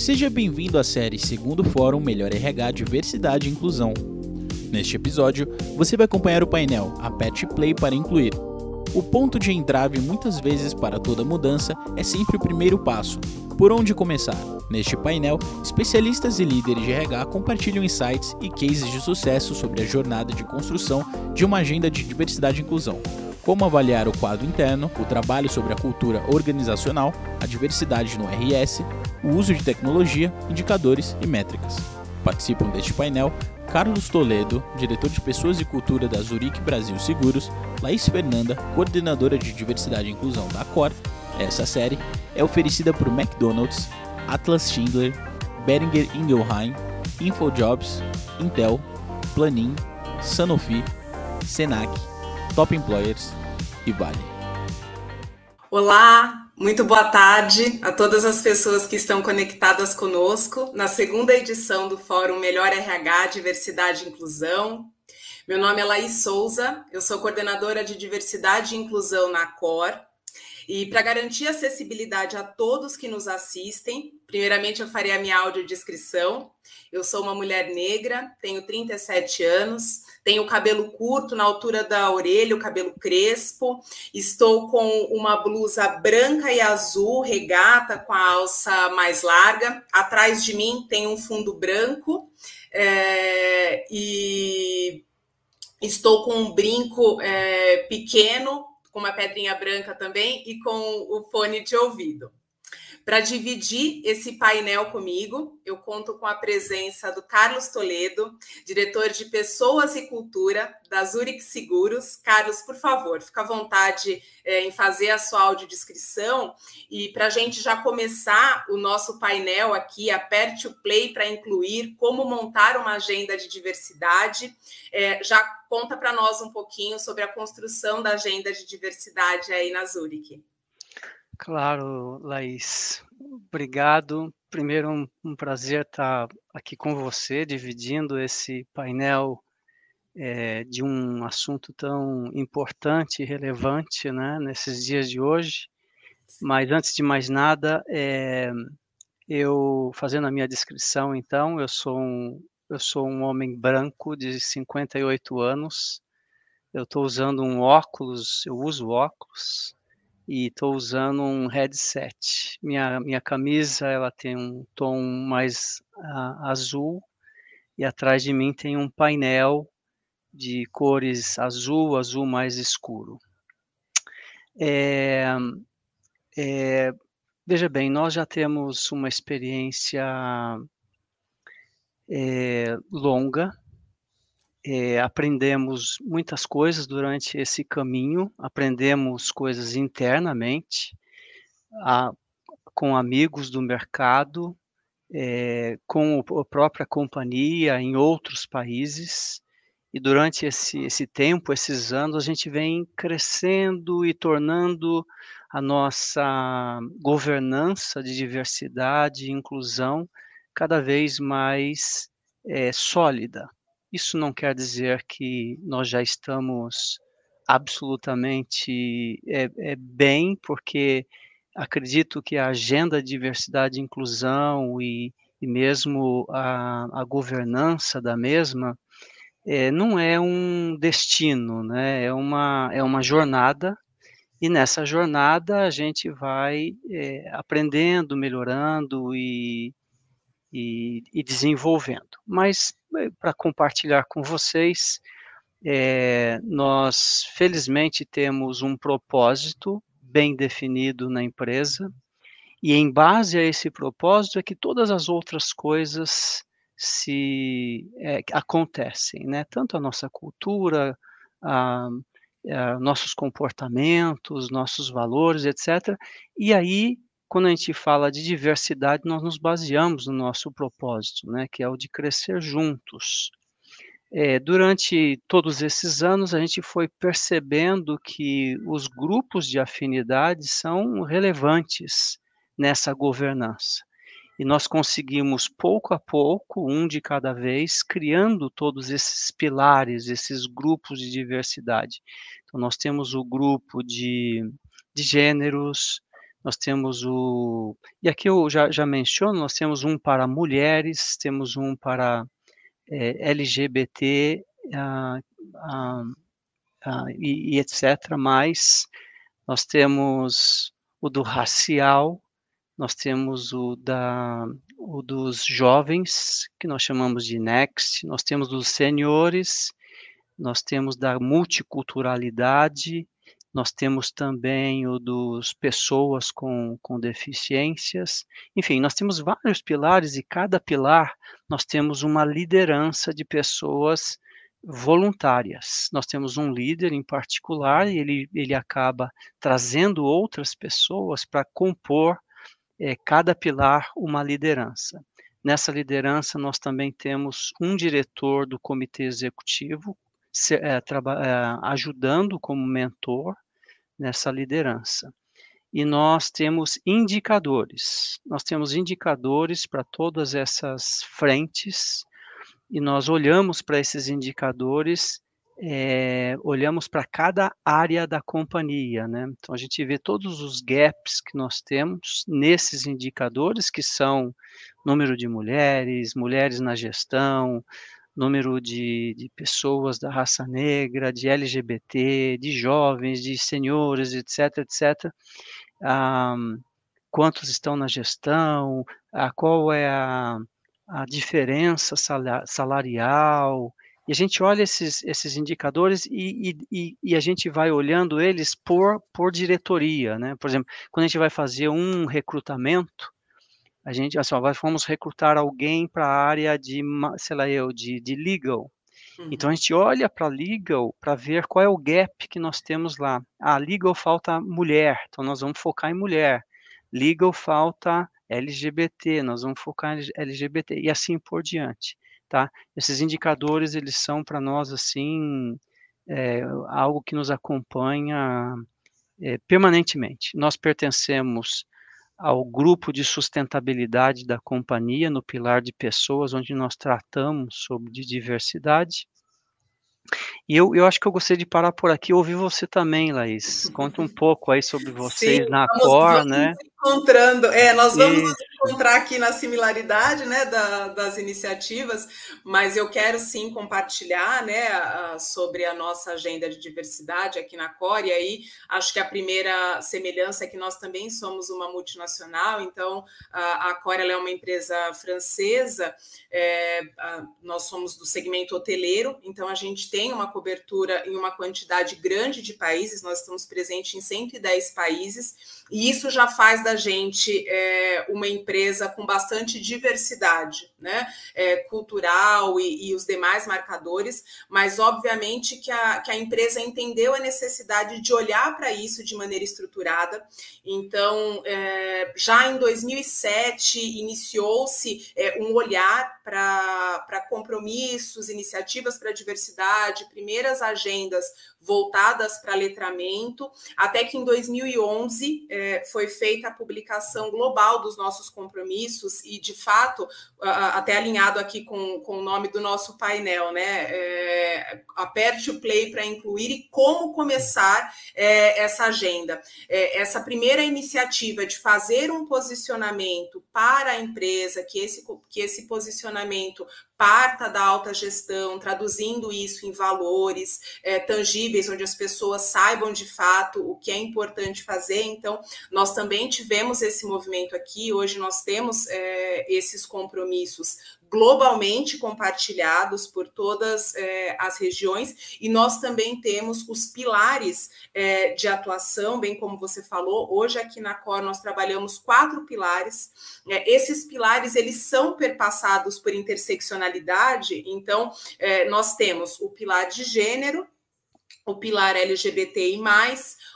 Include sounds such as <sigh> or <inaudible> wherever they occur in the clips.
Seja bem-vindo à série Segundo Fórum Melhor RH Diversidade e Inclusão. Neste episódio, você vai acompanhar o painel Aperte Play para incluir. O ponto de entrave muitas vezes para toda mudança é sempre o primeiro passo. Por onde começar? Neste painel, especialistas e líderes de RH compartilham insights e cases de sucesso sobre a jornada de construção de uma agenda de diversidade e inclusão, como avaliar o quadro interno, o trabalho sobre a cultura organizacional, a diversidade no RS, o uso de tecnologia, indicadores e métricas. Participam deste painel Carlos Toledo, diretor de Pessoas e Cultura da Zurich Brasil Seguros, Laís Fernanda, coordenadora de Diversidade e Inclusão da Cor. Essa série é oferecida por McDonald's, Atlas Schindler, Beringer Ingelheim, InfoJobs, Intel, Planin, Sanofi, Senac, Top Employers e Vale. Olá, muito boa tarde a todas as pessoas que estão conectadas conosco na segunda edição do Fórum Melhor RH Diversidade e Inclusão. Meu nome é Laís Souza, eu sou coordenadora de Diversidade e Inclusão na COR. E para garantir acessibilidade a todos que nos assistem, primeiramente eu farei a minha audiodescrição. Eu sou uma mulher negra, tenho 37 anos, tenho o cabelo curto na altura da orelha, o cabelo crespo. Estou com uma blusa branca e azul, regata, com a alça mais larga. Atrás de mim tem um fundo branco. É, e estou com um brinco é, pequeno, com uma pedrinha branca também, e com o fone de ouvido. Para dividir esse painel comigo, eu conto com a presença do Carlos Toledo, diretor de Pessoas e Cultura da Zurich Seguros. Carlos, por favor, fica à vontade é, em fazer a sua audiodescrição. E para a gente já começar o nosso painel aqui, aperte o play para incluir como montar uma agenda de diversidade. É, já conta para nós um pouquinho sobre a construção da agenda de diversidade aí na Zurich. Claro, Laís. Obrigado. Primeiro, um, um prazer estar aqui com você, dividindo esse painel é, de um assunto tão importante e relevante né, nesses dias de hoje. Mas antes de mais nada, é, eu fazendo a minha descrição, então, eu sou um, eu sou um homem branco de 58 anos. Eu estou usando um óculos, eu uso óculos e estou usando um headset. Minha, minha camisa ela tem um tom mais uh, azul e atrás de mim tem um painel de cores azul, azul mais escuro. É, é, veja bem, nós já temos uma experiência é, longa é, aprendemos muitas coisas durante esse caminho, aprendemos coisas internamente, a, com amigos do mercado, é, com a própria companhia em outros países. E durante esse, esse tempo, esses anos, a gente vem crescendo e tornando a nossa governança de diversidade e inclusão cada vez mais é, sólida. Isso não quer dizer que nós já estamos absolutamente é, é, bem, porque acredito que a agenda de diversidade e inclusão e, e mesmo a, a, governança da mesma é, não é um destino, né? é, uma, é uma jornada, e nessa jornada a gente vai é, aprendendo, melhorando e, e, e desenvolvendo. Mas para compartilhar com vocês, é, nós felizmente temos um propósito bem definido na empresa, e em base a esse propósito é que todas as outras coisas se é, acontecem, né? Tanto a nossa cultura, a, a, nossos comportamentos, nossos valores, etc. E aí quando a gente fala de diversidade, nós nos baseamos no nosso propósito, né, que é o de crescer juntos. É, durante todos esses anos, a gente foi percebendo que os grupos de afinidade são relevantes nessa governança. E nós conseguimos, pouco a pouco, um de cada vez, criando todos esses pilares, esses grupos de diversidade. Então, nós temos o grupo de, de gêneros, nós temos o. E aqui eu já, já menciono, nós temos um para mulheres, temos um para é, LGBT ah, ah, ah, e, e, etc. Mas nós temos o do racial, nós temos o, da, o dos jovens, que nós chamamos de Next, nós temos dos senhores, nós temos da multiculturalidade, nós temos também o dos pessoas com, com deficiências. Enfim, nós temos vários pilares e cada pilar nós temos uma liderança de pessoas voluntárias. Nós temos um líder em particular e ele, ele acaba trazendo outras pessoas para compor é, cada pilar uma liderança. Nessa liderança, nós também temos um diretor do comitê executivo, se, é, é, ajudando como mentor nessa liderança. E nós temos indicadores. Nós temos indicadores para todas essas frentes e nós olhamos para esses indicadores, é, olhamos para cada área da companhia, né? Então a gente vê todos os gaps que nós temos nesses indicadores que são número de mulheres, mulheres na gestão, número de, de pessoas da raça negra, de LGBT, de jovens, de senhores, etc., etc. Um, quantos estão na gestão, a, qual é a, a diferença salarial, e a gente olha esses, esses indicadores e, e, e, a gente vai olhando eles por, por diretoria, né? Por exemplo, quando a gente vai fazer um recrutamento, a gente, assim, ó, vamos recrutar alguém para a área de, sei lá eu, de, de legal. Uhum. Então a gente olha para legal para ver qual é o gap que nós temos lá. Ah, legal falta mulher, então nós vamos focar em mulher. Legal falta LGBT, nós vamos focar em LGBT e assim por diante, tá? Esses indicadores eles são para nós assim é, algo que nos acompanha é, permanentemente. Nós pertencemos ao grupo de sustentabilidade da companhia, no pilar de pessoas, onde nós tratamos sobre diversidade. E eu, eu acho que eu gostaria de parar por aqui e ouvir você também, Laís. Conta um pouco aí sobre vocês Sim, na Cor, né? Encontrando, é, nós vamos nos encontrar aqui na similaridade, né, da, das iniciativas, mas eu quero sim compartilhar, né, a, sobre a nossa agenda de diversidade aqui na Core, e aí acho que a primeira semelhança é que nós também somos uma multinacional, então a, a Core é uma empresa francesa, é, a, nós somos do segmento hoteleiro, então a gente tem uma cobertura em uma quantidade grande de países, nós estamos presentes em 110 países, e isso já faz da gente é, uma empresa com bastante diversidade, né? É, cultural e, e, os demais marcadores, mas obviamente que a, que a empresa entendeu a necessidade de olhar para isso de maneira estruturada. Então, é, já em 2007, iniciou-se é, um olhar para compromissos, iniciativas para diversidade, primeiras agendas voltadas para letramento, até que em 2011 é, foi feita a publicação global dos nossos compromissos e, de fato, até alinhado aqui com, com o nome do nosso painel, né? É, aperte o play para incluir e como começar é, essa agenda. É, essa primeira iniciativa de fazer um posicionamento para a empresa, que esse, que esse posicionamento parta da alta gestão, traduzindo isso em valores é, tangíveis, onde as pessoas saibam de fato o que é importante fazer. Então, nós também tivemos esse movimento aqui, hoje nós temos é, esses compromissos globalmente compartilhados por todas é, as regiões, e nós também temos os pilares é, de atuação, bem como você falou, hoje aqui na COR nós trabalhamos quatro pilares, é, esses pilares eles são perpassados por interseccionalidade, então nós temos o pilar de gênero, o pilar LGBTI,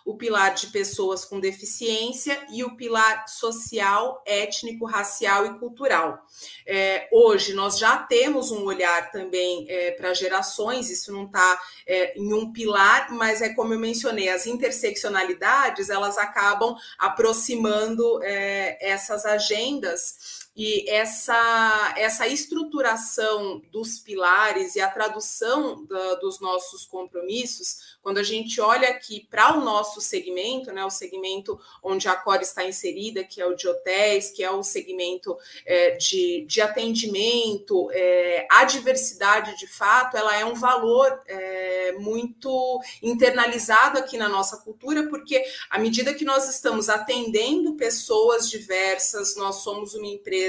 o pilar de pessoas com deficiência e o pilar social, étnico, racial e cultural. É, hoje nós já temos um olhar também é, para gerações, isso não está é, em um pilar, mas é como eu mencionei, as interseccionalidades elas acabam aproximando é, essas agendas e essa, essa estruturação dos pilares e a tradução da, dos nossos compromissos, quando a gente olha aqui para o nosso segmento, né, o segmento onde a Core está inserida, que é o de hotéis, que é o segmento é, de, de atendimento, é, a diversidade de fato, ela é um valor é, muito internalizado aqui na nossa cultura, porque à medida que nós estamos atendendo pessoas diversas, nós somos uma empresa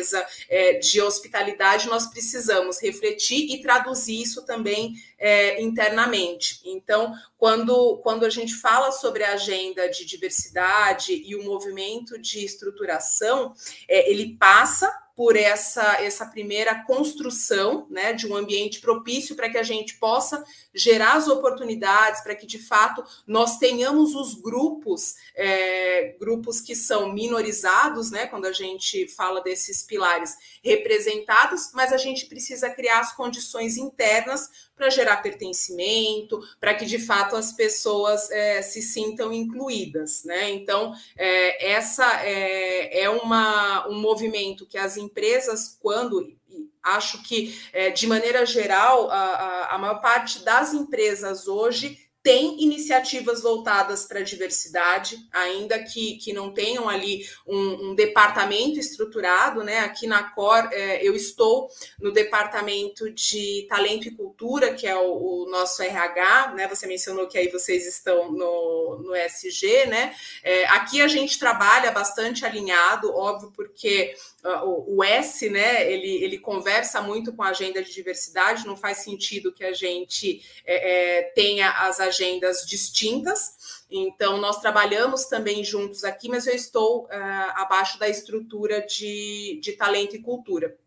é, de hospitalidade, nós precisamos refletir e traduzir isso também é, internamente. Então, quando, quando a gente fala sobre a agenda de diversidade e o movimento de estruturação, é, ele passa por essa, essa primeira construção né, de um ambiente propício para que a gente possa gerar as oportunidades, para que de fato nós tenhamos os grupos, é, grupos que são minorizados, né, quando a gente fala desses pilares representados, mas a gente precisa criar as condições internas para gerar pertencimento, para que de fato as pessoas é, se sintam incluídas, né? Então, é, essa é, é uma, um movimento que as empresas, quando acho que, é, de maneira geral, a, a, a maior parte das empresas hoje tem iniciativas voltadas para a diversidade, ainda que, que não tenham ali um, um departamento estruturado, né? Aqui na Cor, é, eu estou no departamento de talento e cultura, que é o, o, nosso RH, né? Você mencionou que aí vocês estão no, no SG, né? É, aqui a gente trabalha bastante alinhado, óbvio, porque o, S, né, ele, ele conversa muito com a agenda de diversidade, não faz sentido que a gente é, é, tenha as agendas distintas. Então, nós trabalhamos também juntos aqui, mas eu estou é, abaixo da estrutura de, de talento e cultura.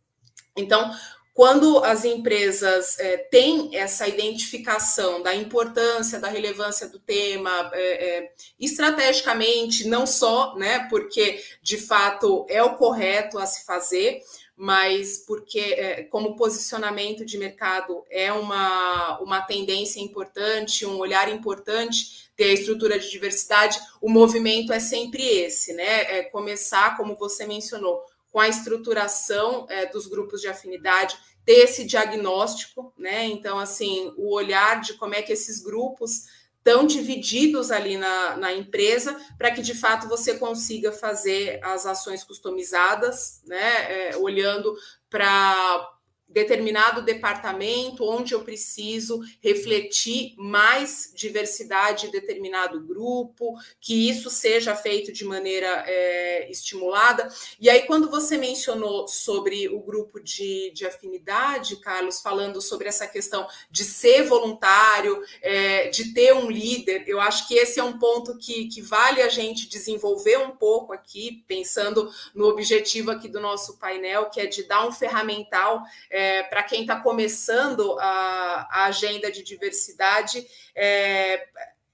Então, quando as empresas é, têm essa identificação da importância, da relevância do tema, é, é, estrategicamente, não só, né, porque de fato é o correto a se fazer, mas porque, é, como posicionamento de mercado, é uma, uma tendência importante, um olhar importante ter a estrutura de diversidade, o movimento é sempre esse, né? É começar, como você mencionou, com a estruturação é, dos grupos de afinidade, ter esse diagnóstico, né? Então, assim, o olhar de como é que esses grupos estão divididos ali na, na empresa para que de fato você consiga fazer as ações customizadas, né? É, olhando para determinado departamento onde eu preciso refletir mais diversidade em determinado grupo, que isso seja feito de maneira é, estimulada. E aí, quando você mencionou sobre o grupo de, de afinidade, Carlos, falando sobre essa questão de ser voluntário, é, de ter um líder, eu acho que esse é um ponto que, que vale a gente desenvolver um pouco aqui, pensando no objetivo aqui do nosso painel, que é de dar um ferramental. É, é, para quem está começando a, a, agenda de diversidade, é,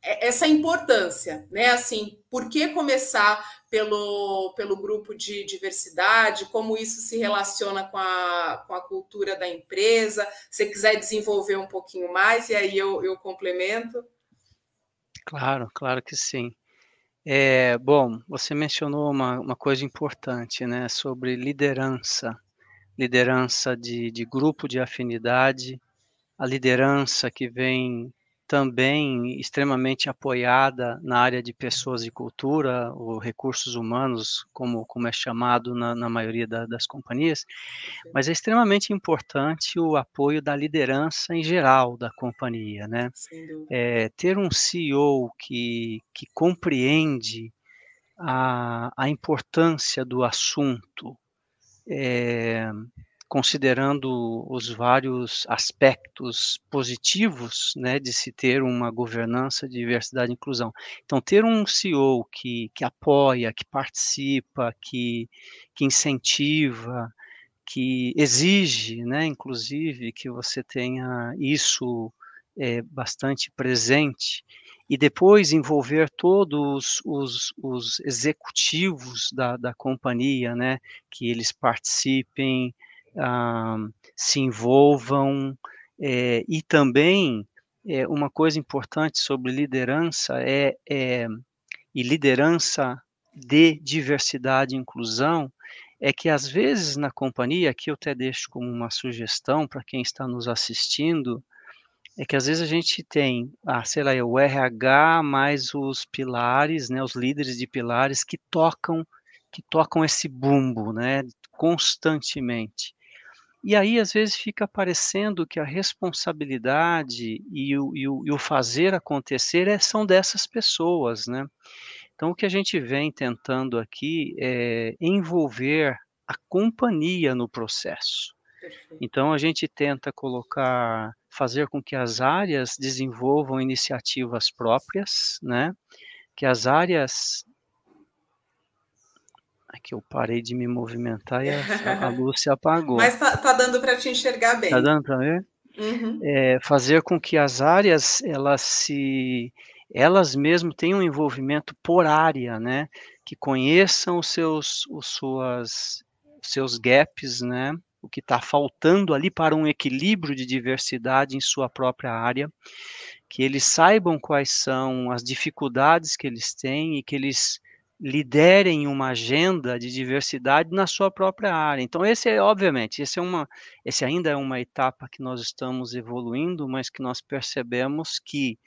é, essa importância, né? Assim, por que começar pelo, pelo grupo de diversidade, como isso se relaciona com a, com a cultura da empresa? Se quiser desenvolver um pouquinho mais, e aí eu, eu complemento. Claro, claro que sim. É, bom, você mencionou uma, uma coisa importante, né, sobre liderança liderança de, de grupo de afinidade, a liderança que vem também extremamente apoiada na área de pessoas e cultura, ou recursos humanos, como, como é chamado na, na maioria da, das companhias, mas é extremamente importante o apoio da liderança em geral da companhia, né? É, ter um CEO que, que compreende a, a importância do assunto, é, considerando os vários aspectos positivos né, de se ter uma governança de diversidade e inclusão. Então, ter um CEO que, que apoia, que participa, que, que incentiva, que exige, né, inclusive, que você tenha isso é, bastante presente, e depois envolver todos os, os executivos da, da companhia, né, que eles participem, ah, se envolvam, é, e também é, uma coisa importante sobre liderança é, é, e liderança de diversidade e inclusão é que às vezes na companhia, aqui eu até deixo como uma sugestão para quem está nos assistindo, é que às vezes a gente tem, ah, sei lá, o RH mais os pilares, né, os líderes de pilares que tocam, que tocam esse bumbo, né, constantemente. E aí, às vezes, fica parecendo que a responsabilidade e o, e o, e o fazer acontecer é, são dessas pessoas, né? Então, o que a gente vem tentando aqui é envolver a companhia no processo. Então, a gente tenta colocar, fazer com que as áreas desenvolvam iniciativas próprias, né? Que as áreas Aqui eu parei de me movimentar e a, a <laughs> luz se apagou. Mas tá, tá dando para te enxergar bem. Tá dando para ver? Uhum. É, fazer com que as áreas elas se elas mesmas tenham um envolvimento por área, né? Que conheçam os seus os suas seus gaps, né? O que está faltando ali para um equilíbrio de diversidade em sua própria área, que eles saibam quais são as dificuldades que eles têm e que eles liderem uma agenda de diversidade na sua própria área. Então esse é obviamente, esse é uma esse ainda é uma etapa que nós estamos evoluindo, mas que nós percebemos que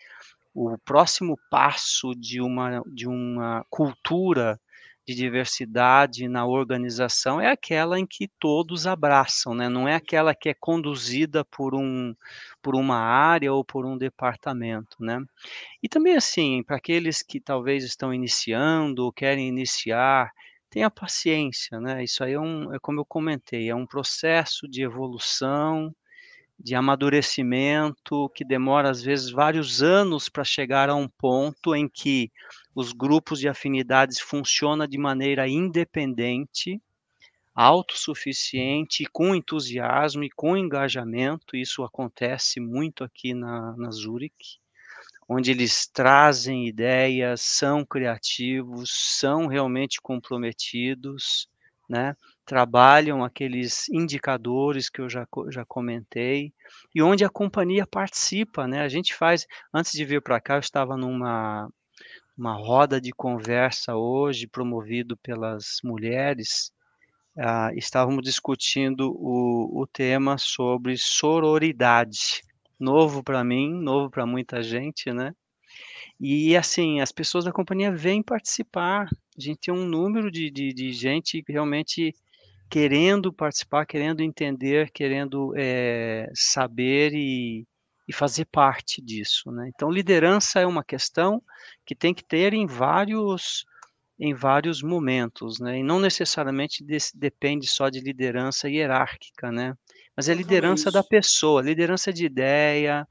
o próximo passo de uma de uma cultura de diversidade na organização é aquela em que todos abraçam, né? Não é aquela que é conduzida por um por uma área ou por um departamento, né? E também assim, para aqueles que talvez estão iniciando ou querem iniciar, tenha paciência, né? Isso aí é um, é como eu comentei, é um processo de evolução, de amadurecimento que demora às vezes vários anos para chegar a um ponto em que os grupos de afinidades funcionam de maneira independente, autossuficiente, com entusiasmo e com engajamento. Isso acontece muito aqui na, na Zurich, onde eles trazem ideias, são criativos, são realmente comprometidos, né? trabalham aqueles indicadores que eu já, já comentei, e onde a companhia participa, né? A gente faz, antes de vir para cá, eu estava numa uma roda de conversa hoje, promovido pelas mulheres, ah, estávamos discutindo o, o tema sobre sororidade. Novo para mim, novo para muita gente, né? E assim, as pessoas da companhia vêm participar. A gente tem um número de, de, de gente realmente querendo participar, querendo entender, querendo é, saber e, e fazer parte disso. Né? Então, liderança é uma questão que tem que ter em vários em vários momentos, né? E não necessariamente depende só de liderança hierárquica, né? Mas é liderança da pessoa, liderança de ideia,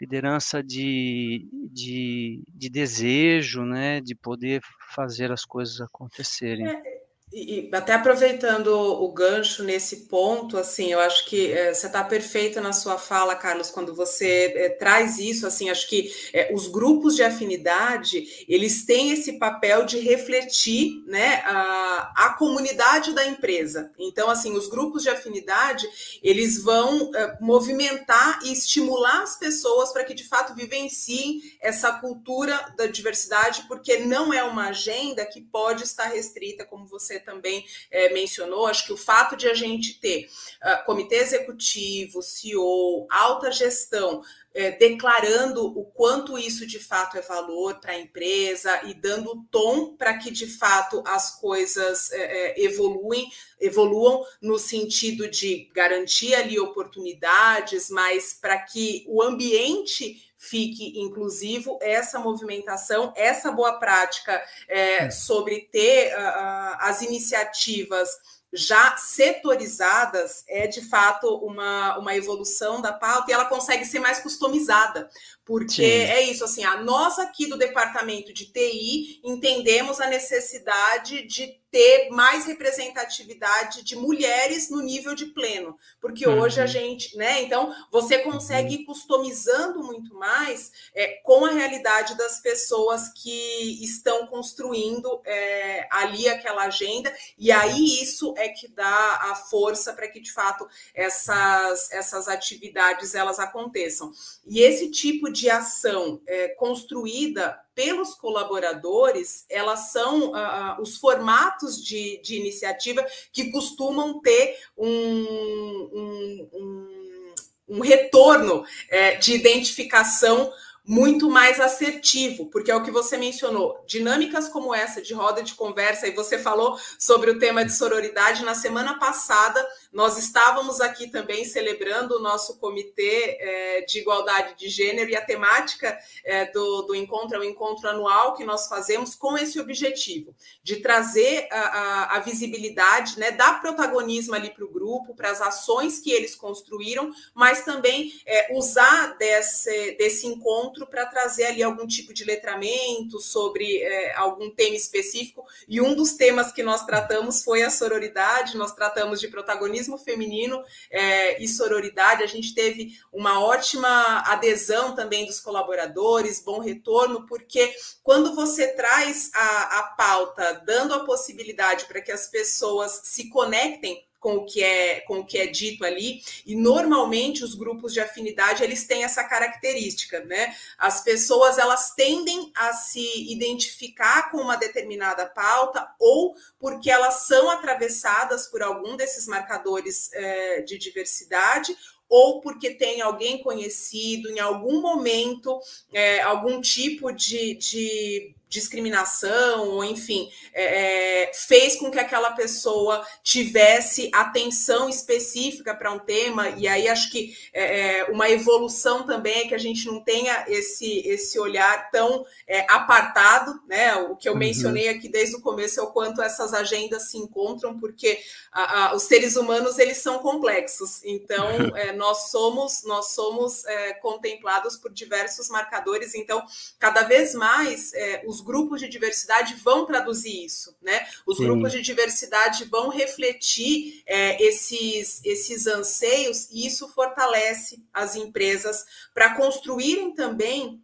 liderança de, de, de desejo, né? De poder fazer as coisas acontecerem. É, e, até aproveitando o gancho nesse ponto, assim, eu acho que é, você está perfeita na sua fala, Carlos, quando você é, traz isso, assim, acho que é, os grupos de afinidade, eles têm esse papel de refletir, né, a, a comunidade da empresa. Então, assim, os grupos de afinidade, eles vão movimentar e estimular as pessoas para que, de fato, vivenciem essa cultura da diversidade, porque não é uma agenda que pode estar restrita, como você você também é, mencionou, acho que o fato de a gente ter uh, comitê executivo, CEO, alta gestão, é, declarando o quanto isso de fato é valor para a empresa e dando tom para que de fato as coisas é, é, evoluem, evoluam no sentido de garantir ali oportunidades, mas para que o ambiente fique inclusivo, essa movimentação, essa boa prática é, sobre ter uh, as iniciativas já setorizadas é de fato uma, uma evolução da pauta e ela consegue ser mais customizada, porque Sim. é isso assim, a nós aqui do departamento de TI entendemos a necessidade de ter mais representatividade de mulheres no nível de pleno, porque uhum. hoje a gente, né? Então você consegue ir customizando muito mais é, com a realidade das pessoas que estão construindo é, ali aquela agenda, e aí isso é que dá a força para que de fato essas, essas atividades elas aconteçam. E esse tipo de ação é, construída pelos colaboradores, elas são uh, os formatos de, de iniciativa que costumam ter um, um, um, um retorno é, de identificação muito mais assertivo, porque é o que você mencionou. Dinâmicas como essa de roda de conversa, e você falou sobre o tema de sororidade na semana passada. Nós estávamos aqui também celebrando o nosso comitê é, de igualdade de gênero e a temática é, do, do encontro é o encontro anual que nós fazemos com esse objetivo de trazer a, a, a visibilidade, né, dar protagonismo ali para o grupo, para as ações que eles construíram, mas também é, usar desse, desse encontro para trazer ali algum tipo de letramento sobre é, algum tema específico. E um dos temas que nós tratamos foi a sororidade, nós tratamos de protagonismo feminino é, e sororidade. A gente teve uma ótima adesão também dos colaboradores, bom retorno, porque quando você traz a, a pauta, dando a possibilidade para que as pessoas se conectem com o que é com o que é dito ali. E normalmente os grupos de afinidade eles têm essa característica né? As pessoas elas tendem a se identificar com uma determinada pauta ou porque elas são atravessadas por algum desses marcadores é, de diversidade ou porque tem alguém conhecido em algum momento, é, algum tipo de, de discriminação, ou enfim, é, é, fez com que aquela pessoa tivesse atenção específica para um tema, e aí acho que é, é, uma evolução também é que a gente não tenha esse, esse olhar tão é, apartado, né? O que eu uhum. mencionei aqui desde o começo é o quanto essas agendas se encontram, porque a, a, os seres humanos eles são complexos, então <laughs> é, nós somos nós somos contemplados por diversos marcadores, então cada vez mais os grupos de diversidade vão traduzir isso, né? Os Sim. grupos de diversidade vão refletir é, esses, esses anseios e isso fortalece as empresas para construírem também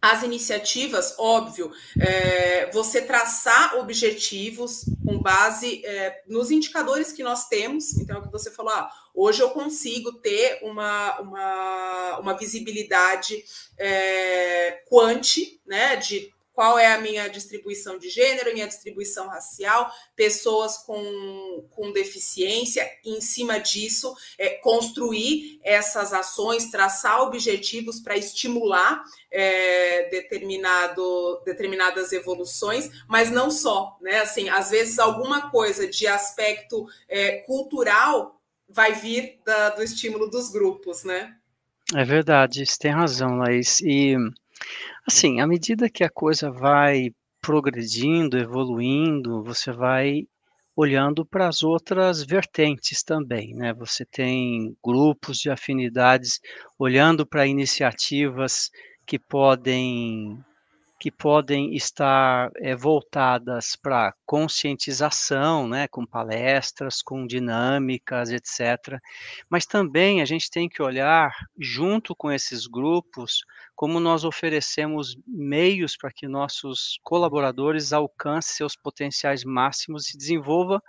as iniciativas, óbvio, é, você traçar objetivos com base é, nos indicadores que nós temos. Então, é o que você falou, ah, hoje eu consigo ter uma, uma, uma visibilidade é, né, de qual é a minha distribuição de gênero, minha distribuição racial, pessoas com, com deficiência, em cima disso, é, construir essas ações, traçar objetivos para estimular é, determinado, determinadas evoluções, mas não só, né? Assim, às vezes alguma coisa de aspecto é, cultural vai vir da, do estímulo dos grupos, né? É verdade, você tem razão, Laís. E Assim, à medida que a coisa vai progredindo, evoluindo, você vai olhando para as outras vertentes também, né? Você tem grupos de afinidades olhando para iniciativas que podem que podem estar é, voltadas para conscientização, né, com palestras, com dinâmicas, etc. Mas também a gente tem que olhar, junto com esses grupos, como nós oferecemos meios para que nossos colaboradores alcancem seus potenciais máximos e se desenvolva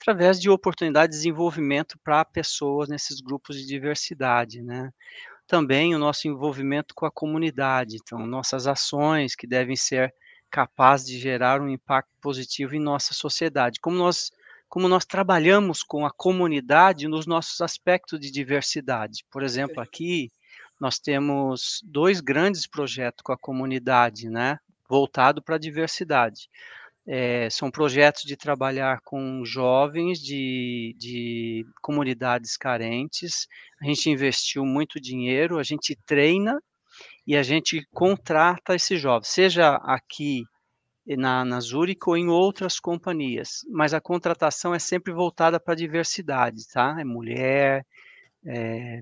através de oportunidades de desenvolvimento para pessoas nesses grupos de diversidade, né? Também o nosso envolvimento com a comunidade, então nossas ações que devem ser capazes de gerar um impacto positivo em nossa sociedade. Como nós como nós trabalhamos com a comunidade nos nossos aspectos de diversidade. Por exemplo, aqui nós temos dois grandes projetos com a comunidade, né, voltado para a diversidade. É, são projetos de trabalhar com jovens de, de comunidades carentes. A gente investiu muito dinheiro, a gente treina e a gente contrata esses jovens, seja aqui na, na Zurich ou em outras companhias, mas a contratação é sempre voltada para a diversidade, tá? É mulher, é,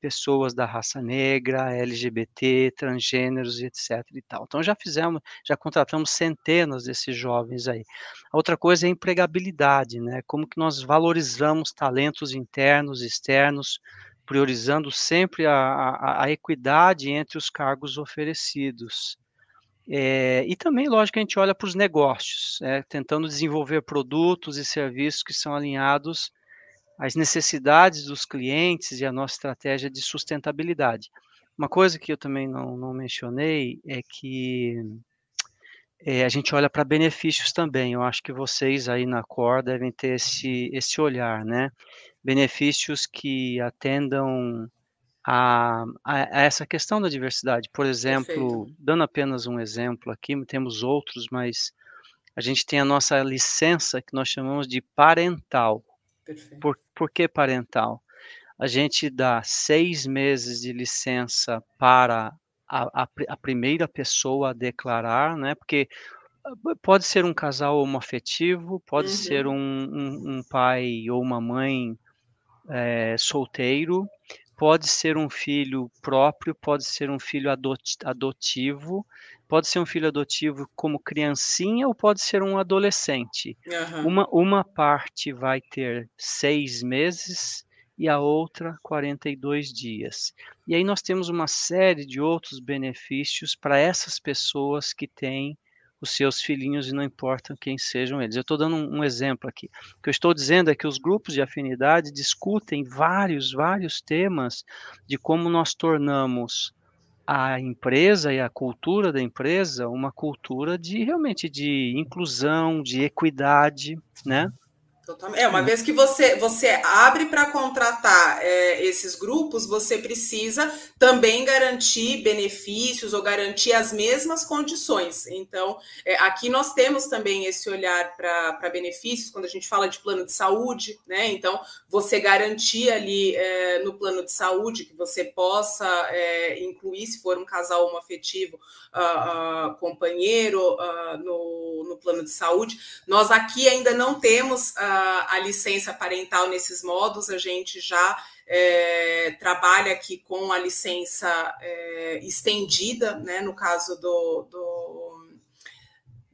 pessoas da raça negra, LGBT, transgêneros, etc. E tal. Então já fizemos, já contratamos centenas desses jovens aí. A outra coisa é a empregabilidade, né? Como que nós valorizamos talentos internos, externos, priorizando sempre a, a, a equidade entre os cargos oferecidos. É, e também, lógico, a gente olha para os negócios, é, tentando desenvolver produtos e serviços que são alinhados as necessidades dos clientes e a nossa estratégia de sustentabilidade. Uma coisa que eu também não, não mencionei é que é, a gente olha para benefícios também. Eu acho que vocês aí na COR devem ter esse, esse olhar, né? Benefícios que atendam a, a, essa questão da diversidade. Por exemplo, Perfeito. dando apenas um exemplo aqui, temos outros, mas a gente tem a nossa licença que nós chamamos de parental. Por, por que parental? A gente dá seis meses de licença para a, a, a primeira pessoa a declarar, né? Porque ah, pode ser um casal homoafetivo, pode uhum. ser um, um, um, pai ou uma mãe é, solteiro, pode ser um filho próprio, pode ser um filho adotivo, pode ser um filho adotivo como criancinha ou pode ser um adolescente. Uhum. Uma, uma parte vai ter seis meses e a outra 42 dias. E aí nós temos uma série de outros benefícios para essas pessoas que têm os seus filhinhos e não importa quem sejam eles. Eu estou dando um, um, exemplo aqui. O que eu estou dizendo é que os grupos de afinidade discutem vários, vários temas de como nós tornamos a empresa e a cultura da empresa uma cultura de realmente de inclusão, de equidade, né? Totalmente. É, uma vez que você, você abre para contratar é, esses grupos, você precisa também garantir benefícios ou garantir as mesmas condições. Então, é, aqui nós temos também esse olhar para benefícios, quando a gente fala de plano de saúde, né? Então, você garantir ali é, no plano de saúde que você possa é, incluir, se for um casal homoafetivo, uh, uh, companheiro uh, no, plano de saúde. Nós aqui ainda não temos. Uh, a, licença parental nesses modos, a gente já é, trabalha aqui com a licença é, estendida, né, no caso do, do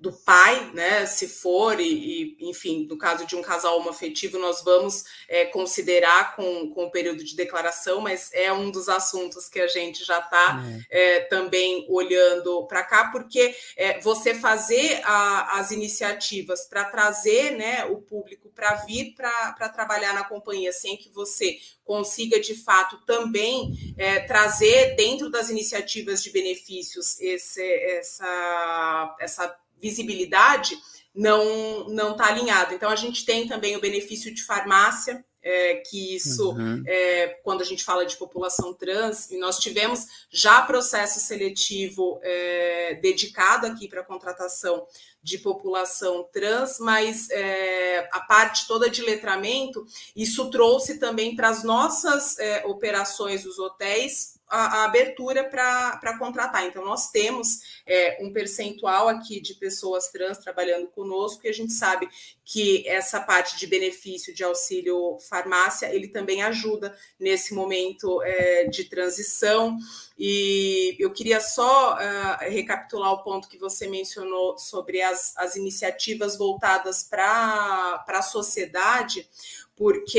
do pai, né? Se for, e, e, enfim, no caso de um casal homoafetivo, nós vamos é, considerar com, com o período de declaração, mas é um dos assuntos que a gente já está é. é, também olhando para cá, porque é, você fazer a, as iniciativas para trazer né, o público para vir para trabalhar na companhia, sem que você consiga de fato também é, trazer dentro das iniciativas de benefícios esse, essa, essa visibilidade não não está alinhado. Então a gente tem também o benefício de farmácia, é, que isso uhum. é, quando a gente fala de população trans, e nós tivemos já processo seletivo é, dedicado aqui para a contratação de população trans, mas é, a parte toda de letramento, isso trouxe também para as nossas é, operações dos hotéis a, a abertura para contratar. Então, nós temos é, um percentual aqui de pessoas trans trabalhando conosco, e a gente sabe que essa parte de benefício de auxílio farmácia, ele também ajuda nesse momento é, de transição. E eu queria só uh, recapitular o ponto que você mencionou sobre as, as iniciativas voltadas para a sociedade porque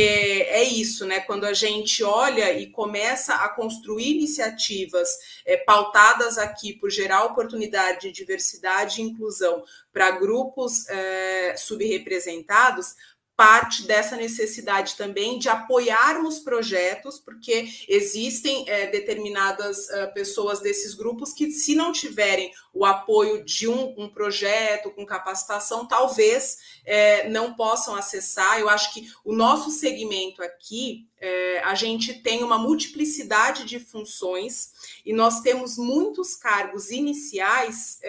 é isso, né? Quando a gente olha e começa a construir iniciativas é, pautadas aqui por gerar oportunidade de diversidade e inclusão para grupos é, subrepresentados, parte dessa necessidade também de apoiarmos projetos, porque existem é, determinadas uh, pessoas desses grupos que, se não tiverem o apoio de um, um projeto com capacitação, talvez é, não possam acessar. Eu acho que o nosso segmento aqui, é, a gente tem uma multiplicidade de funções e nós temos muitos cargos iniciais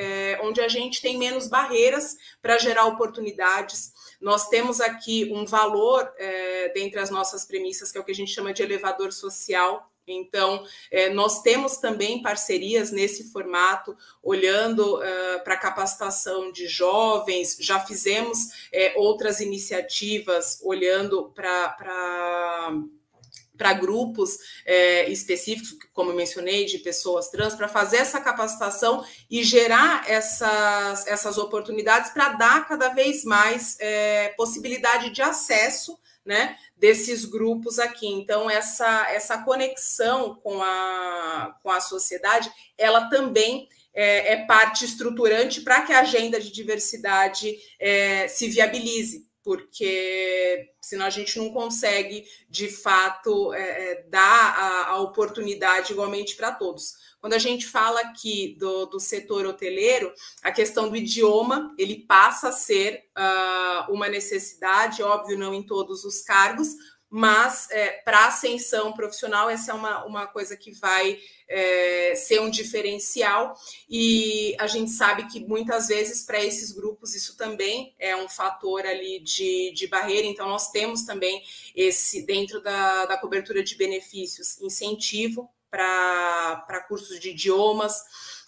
onde a gente tem menos barreiras para gerar oportunidades nós temos aqui um valor é, dentre as nossas premissas, que é o que a gente chama de elevador social, então, é, nós temos também parcerias nesse formato, olhando uh, para a capacitação de jovens, já fizemos é, outras iniciativas olhando para para grupos é, específicos, como eu mencionei, de pessoas trans, para fazer essa capacitação e gerar essas, essas oportunidades para dar cada vez mais é, possibilidade de acesso né, desses grupos aqui. Então, essa, essa conexão com a, com a sociedade, ela também é, é parte estruturante para que a agenda de diversidade é, se viabilize porque senão a gente não consegue, de fato, é, é dar a, a oportunidade igualmente para todos. Quando a gente fala aqui do, do setor hoteleiro, a questão do idioma ele passa a ser uh, uma necessidade, óbvio, não em todos os cargos, mas é, para ascensão profissional, essa é uma, uma coisa que vai é, ser um diferencial, e a gente sabe que muitas vezes para esses grupos isso também é um fator ali de, de barreira, então nós temos também esse, dentro da, da cobertura de benefícios, incentivo para cursos de idiomas,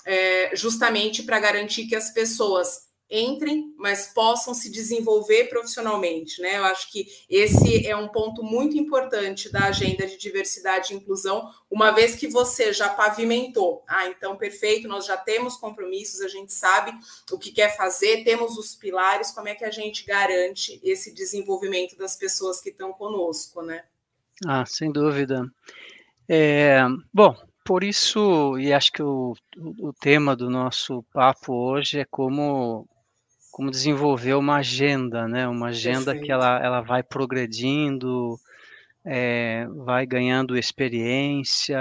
é, justamente para garantir que as pessoas entrem, mas possam se desenvolver profissionalmente, né? Eu acho que esse é um ponto muito importante da agenda de diversidade e inclusão, uma vez que você já pavimentou. Ah, então perfeito, nós já temos compromissos, a gente sabe o que quer fazer, temos os pilares, como é que a gente garante esse desenvolvimento das pessoas que estão conosco, né? Ah, sem dúvida. É, bom, por isso, e acho que o, o, tema do nosso papo hoje é como como desenvolver uma agenda, né? Uma agenda Perfeito. que ela, ela vai progredindo, é, vai ganhando experiência,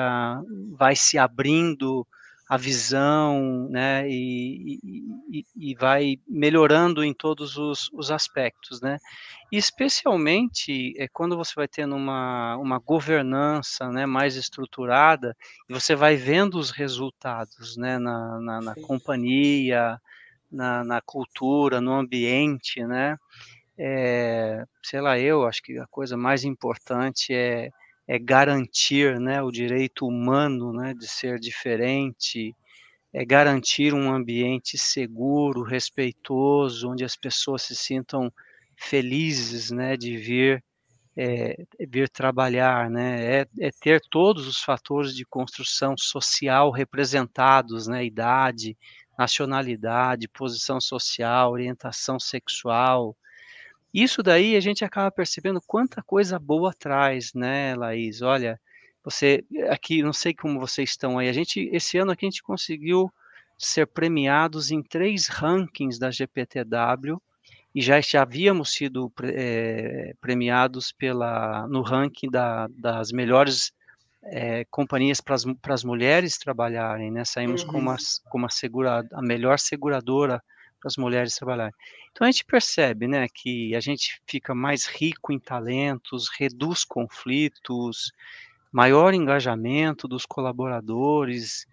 vai se abrindo a visão, né? E, e, e vai melhorando em todos os, os aspectos, né? E especialmente é quando você vai tendo uma, uma governança né, mais estruturada e você vai vendo os resultados né, na, na, na companhia, na, na cultura, no ambiente, né? É, sei lá, eu acho que a coisa mais importante é, é garantir né, o direito humano né, de ser diferente, é garantir um ambiente seguro, respeitoso, onde as pessoas se sintam felizes né, de vir, é, vir trabalhar, né, é, é, ter todos os fatores de construção social representados, né, idade, nacionalidade, posição social, orientação sexual. Isso daí a gente acaba percebendo quanta coisa boa traz, né, Laís? Olha, você aqui, não sei como vocês estão aí. A gente esse ano aqui a gente conseguiu ser premiados em três rankings da GPTW e já, já havíamos sido é, premiados pela no ranking da, das melhores é, companhias para as mulheres trabalharem, né? Saímos uhum. como, a, como a, segura, a melhor seguradora para as mulheres trabalharem. Então a gente percebe, né, que a gente fica mais rico em talentos, reduz conflitos, maior engajamento dos colaboradores,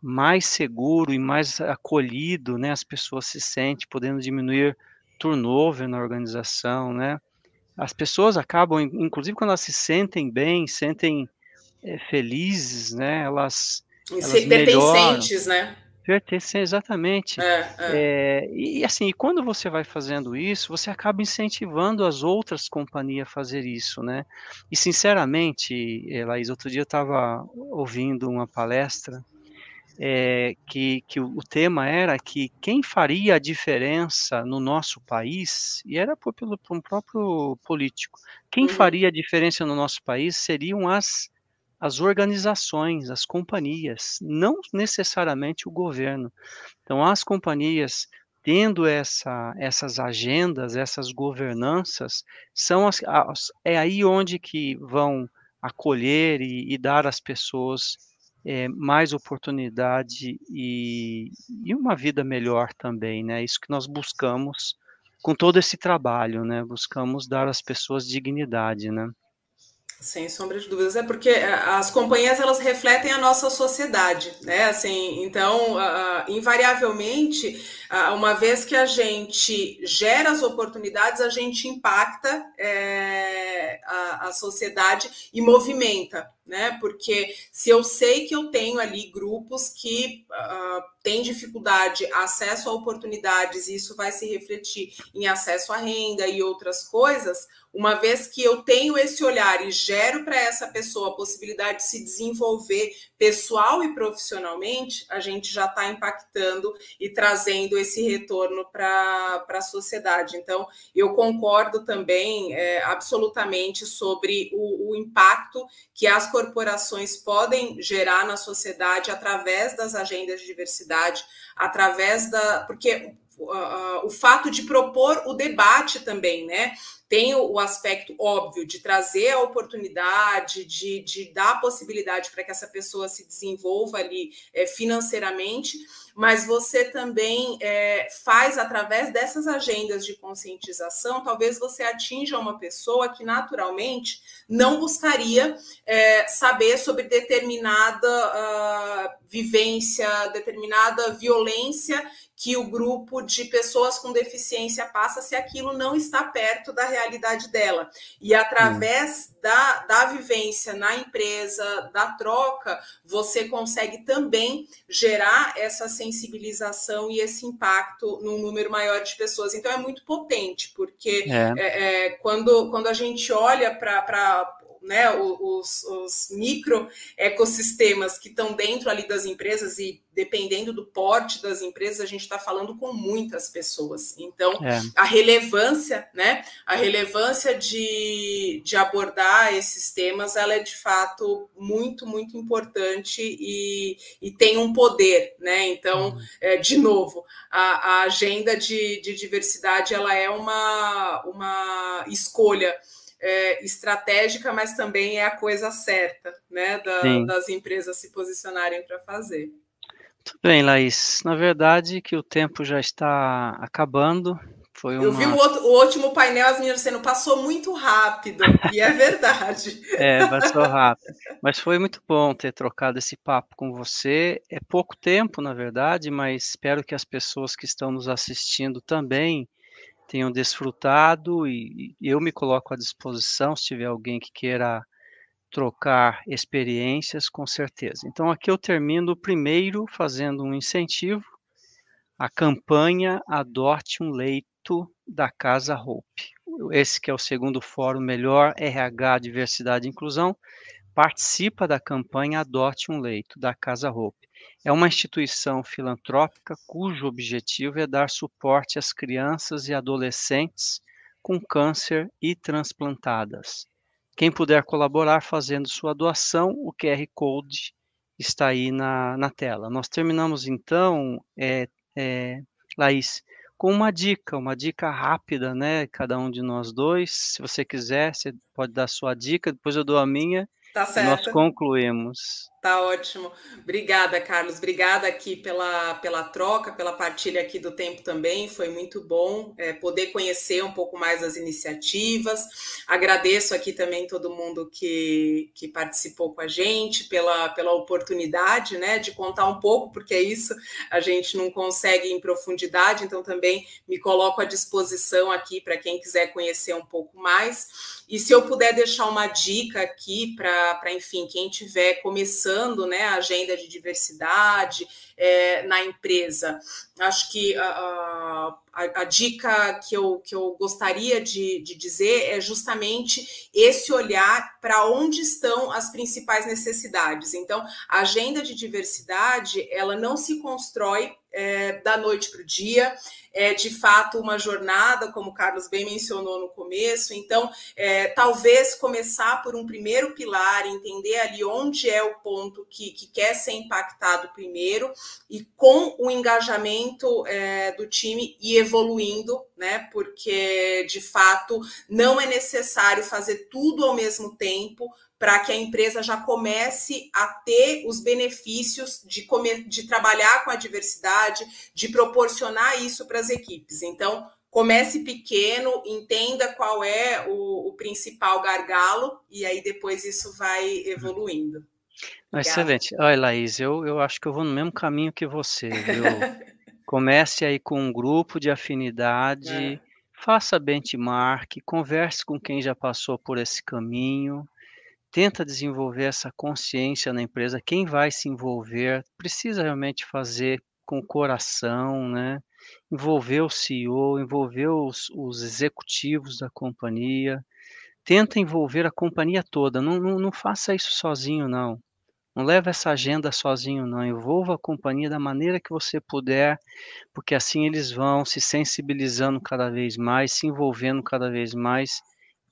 mais seguro e mais acolhido, né, as pessoas se sentem, podendo diminuir turnover na organização, né? As pessoas acabam, inclusive quando elas se sentem bem, sentem felizes, né? Elas, elas pertencentes, né? Pertencem, exatamente. É, é. É, e assim, quando você vai fazendo isso, você acaba incentivando as outras companhias a fazer isso, né? E sinceramente, Laís, outro dia eu estava ouvindo uma palestra é, que, que o tema era que quem faria a diferença no nosso país, e era por, pelo, por um próprio político, quem uhum. faria a diferença no nosso país seriam as as organizações, as companhias, não necessariamente o governo. Então, as companhias tendo essa, essas agendas, essas governanças, são as, as, é aí onde que vão acolher e, e dar às pessoas é, mais oportunidade e, e, uma vida melhor também, né? Isso que nós buscamos com todo esse trabalho, né? Buscamos dar às pessoas dignidade, né? Sem sombra de dúvidas, é porque eh, as companhias elas refletem a nossa sociedade, né? Assim, então, uh, invariavelmente, uh, uma vez que a gente gera as oportunidades, a gente impacta é, a, a sociedade e movimenta, né? Porque se eu sei que eu tenho ali grupos que uh, têm dificuldade, acesso a oportunidades, e isso vai se refletir em acesso à renda e outras coisas uma vez que eu tenho esse olhar e gero para essa pessoa a possibilidade de se desenvolver pessoal e profissionalmente, a gente já está impactando e trazendo esse retorno para a sociedade. Então, eu concordo também é, absolutamente sobre o, o impacto que as corporações podem gerar na sociedade através das agendas de diversidade, através da. Porque uh, o fato de propor o debate também, né? Tem o, aspecto óbvio de trazer a oportunidade, de, de dar a possibilidade para que essa pessoa se desenvolva ali é, financeiramente, mas você também é, faz através dessas agendas de conscientização, talvez você atinja uma pessoa que naturalmente não buscaria é, saber sobre determinada uh, vivência, determinada violência que o grupo de pessoas com deficiência passa se aquilo não está perto da realidade dela. E através hum. da, da vivência na empresa, da troca, você consegue também gerar essa sensibilização e esse impacto num número maior de pessoas. Então é muito potente, porque é. É, é, quando, quando a gente olha para né, os, os micro ecossistemas que estão dentro ali das empresas e dependendo do porte das empresas, a gente está falando com muitas pessoas. Então, é. a relevância, né? A relevância de, de abordar esses temas, ela é de fato muito, muito importante e, e tem um poder, né? Então, uhum. é, de novo, a, a agenda de, de diversidade ela é uma, uma escolha é, estratégica, mas também é a coisa certa, né, da, das empresas se posicionarem para fazer. Muito bem, Laís. Na verdade, que o tempo já está acabando. Foi uma... Eu vi o, outro, o último painel, as meninas dizendo, passou muito rápido, <laughs> e é verdade. é, passou rápido. Mas foi muito bom ter trocado esse papo com você. É pouco tempo, na verdade, mas espero que as pessoas que estão nos assistindo também tenham desfrutado e, e eu me coloco à disposição se tiver alguém que queira trocar experiências, com certeza. Então aqui eu termino primeiro fazendo um incentivo a campanha Adote um Leito da Casa Hope. Esse que é o segundo fórum Melhor RH Diversidade e Inclusão, participa da campanha Adote um Leito da Casa Hope. É uma instituição filantrópica cujo objetivo é dar suporte às crianças e adolescentes com câncer e transplantadas. Quem puder colaborar fazendo sua doação, o QR Code está aí na, na tela. Nós terminamos então, é, é, Laís, com uma dica, uma dica rápida, né? Cada um de nós dois. Se você quiser, você pode dar sua dica, depois eu dou a minha. Tá certo. E nós concluímos. Tá ótimo. Obrigada, Carlos. Obrigada aqui pela, pela troca, pela partilha aqui do tempo também. Foi muito bom é, poder conhecer um pouco mais as iniciativas. Agradeço aqui também todo mundo que, que participou com a gente, pela, pela oportunidade né, de contar um pouco, porque é isso, a gente não consegue em profundidade, então também me coloco à disposição aqui para quem quiser conhecer um pouco mais. E se eu puder deixar uma dica aqui para, enfim, quem estiver começando né, a agenda de diversidade é, na empresa. Acho que a, a, a, dica que eu, que eu gostaria de, de dizer é justamente esse olhar para onde estão as principais necessidades. Então, a agenda de diversidade ela não se constrói é, da noite para o dia é de fato uma jornada, como o Carlos bem mencionou no começo. Então, é, talvez começar por um primeiro pilar, entender ali onde é o ponto que, que quer ser impactado primeiro, e com o engajamento é, do time e evoluindo, né? Porque de fato não é necessário fazer tudo ao mesmo tempo para que a empresa já comece a ter os benefícios de, comer, de trabalhar com a diversidade, de proporcionar isso para as equipes. Então, comece pequeno, entenda qual é o, o, principal gargalo, e aí depois isso vai evoluindo. Excelente. Olha, Laís, eu, eu acho que eu vou no mesmo caminho que você, viu? <laughs> Comece aí com um grupo de afinidade, é. faça benchmark, converse com quem já passou por esse caminho, tenta desenvolver essa consciência na empresa, quem vai se envolver, precisa realmente fazer com o coração, né? Envolver o CEO, envolver os, os executivos da companhia, tenta envolver a companhia toda, não, não, não faça isso sozinho, não. Não leve essa agenda sozinho, não. Envolva a companhia da maneira que você puder, porque assim eles vão se sensibilizando cada vez mais, se envolvendo cada vez mais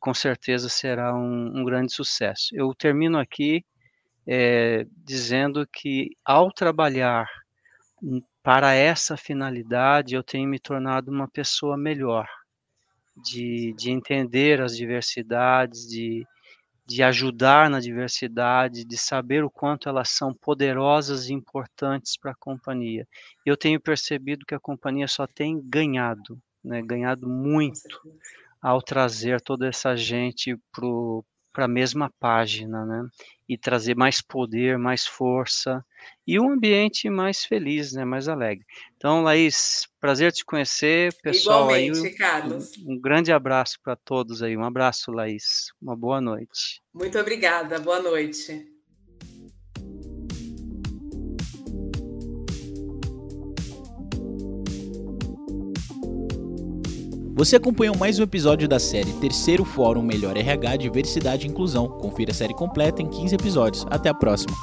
com certeza será um, um grande sucesso. Eu termino aqui é, dizendo que ao trabalhar para essa finalidade, eu tenho me tornado uma pessoa melhor, de, de entender as diversidades, de, de ajudar na diversidade, de saber o quanto elas são poderosas e importantes para a companhia. Eu tenho percebido que a companhia só tem ganhado, né, ganhado muito ao trazer toda essa gente para a mesma página, né? E trazer mais poder, mais força e um ambiente mais feliz, né? Mais alegre. Então, Laís, prazer te conhecer, pessoal. Igualmente, aí, um, Carlos. Um grande abraço para todos aí. Um abraço, Laís. Uma boa noite. Muito obrigada. Boa noite. Você acompanhou mais um episódio da série Terceiro Fórum Melhor RH Diversidade e Inclusão. Confira a série completa em 15 episódios. Até a próxima.